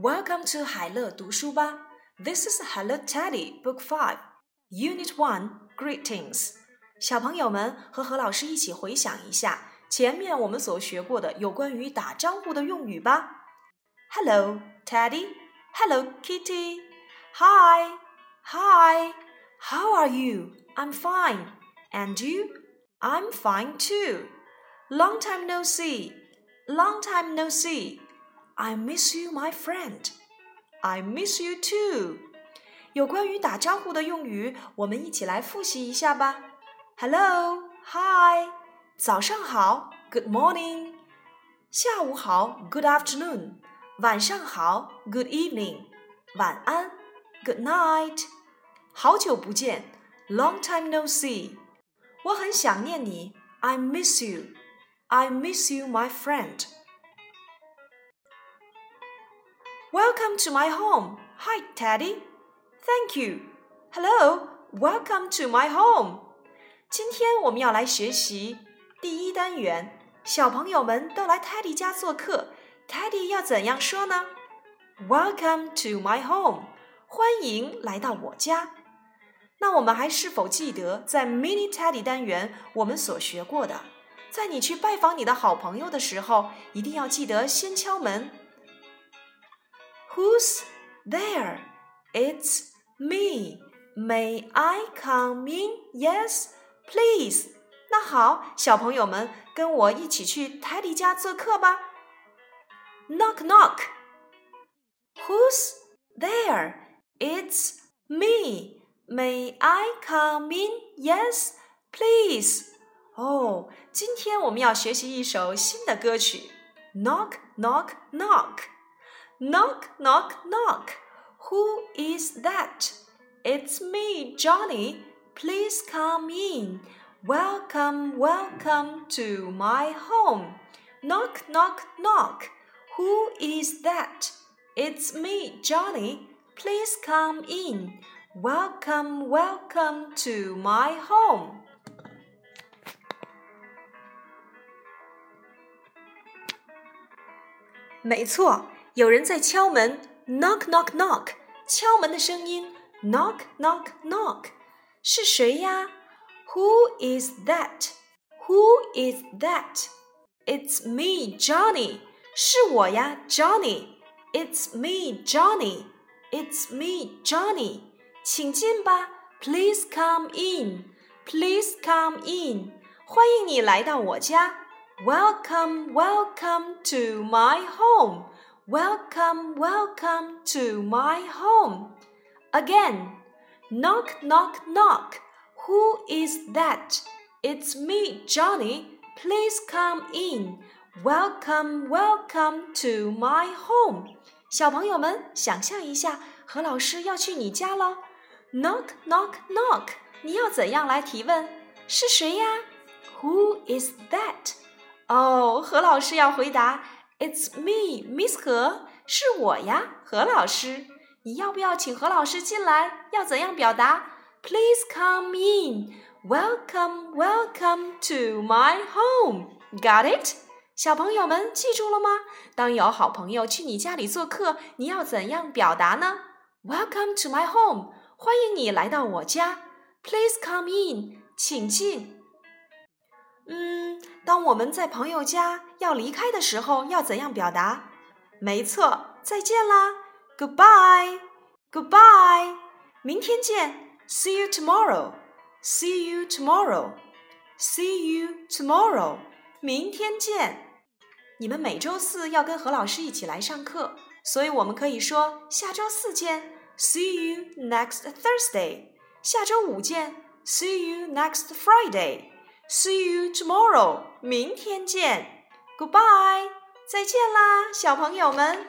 Welcome to 海乐读书吧。This is Hello Teddy Book Five, Unit One. Greetings，小朋友们和何老师一起回想一下前面我们所学过的有关于打招呼的用语吧。Hello, Teddy. Hello, Kitty. Hi, hi. How are you? I'm fine. And you? I'm fine too. Long time no see. Long time no see. I miss you, my friend. I miss you too. 有关于打招呼的用语，我们一起来复习一下吧。Hello, Hi，早上好，Good morning。下午好，Good afternoon。晚上好，Good evening。晚安，Good night。好久不见，Long time no see。我很想念你，I miss you。I miss you, my friend. Welcome to my home. Hi, Teddy. Thank you. Hello. Welcome to my home. 今天我们要来学习第一单元。小朋友们都来 Teddy 家做客，Teddy 要怎样说呢？Welcome to my home. 欢迎来到我家。那我们还是否记得在 Mini Teddy 单元我们所学过的？在你去拜访你的好朋友的时候，一定要记得先敲门。Who's there? It's me. May I come in? Yes, please. 那好，小朋友们，跟我一起去泰迪家做客吧。Knock, knock. Who's there? It's me. May I come in? Yes, please. 哦，今天我们要学习一首新的歌曲。Knock, knock, knock. Knock, knock, knock. Who is that? It's me, Johnny. Please come in. Welcome, welcome to my home. Knock, knock, knock. Who is that? It's me, Johnny. Please come in. Welcome, welcome to my home. 没错，有人在敲门，knock knock knock，敲门的声音，knock knock knock，是谁呀？Who is that? Who is that? It's me, Johnny. 是我呀，Johnny. It's me, Johnny. It's me, Johnny. 请进吧，Please come in. Please come in. 欢迎你来到我家。Welcome, welcome to my home. Welcome, welcome to my home. Again, knock, knock, knock. Who is that? It's me, Johnny. Please come in. Welcome, welcome to my home. 小朋友们，想象一下，何老师要去你家了。Knock, knock, knock. 你要怎样来提问？是谁呀？Who is that? 哦，何老师要回答 ：“It's me, Miss 何，是我呀，何老师。你要不要请何老师进来？要怎样表达？Please come in. Welcome, welcome to my home. Got it？小朋友们记住了吗？当有好朋友去你家里做客，你要怎样表达呢？Welcome to my home. 欢迎你来到我家。Please come in. 请进。嗯，当我们在朋友家要离开的时候，要怎样表达？没错，再见啦，Goodbye，Goodbye，明天见，See you tomorrow，See you tomorrow，See you tomorrow，明天见。你们每周四要跟何老师一起来上课，所以我们可以说下周四见，See you next Thursday。下周五见，See you next Friday。See you tomorrow，明天见。Goodbye，再见啦，小朋友们。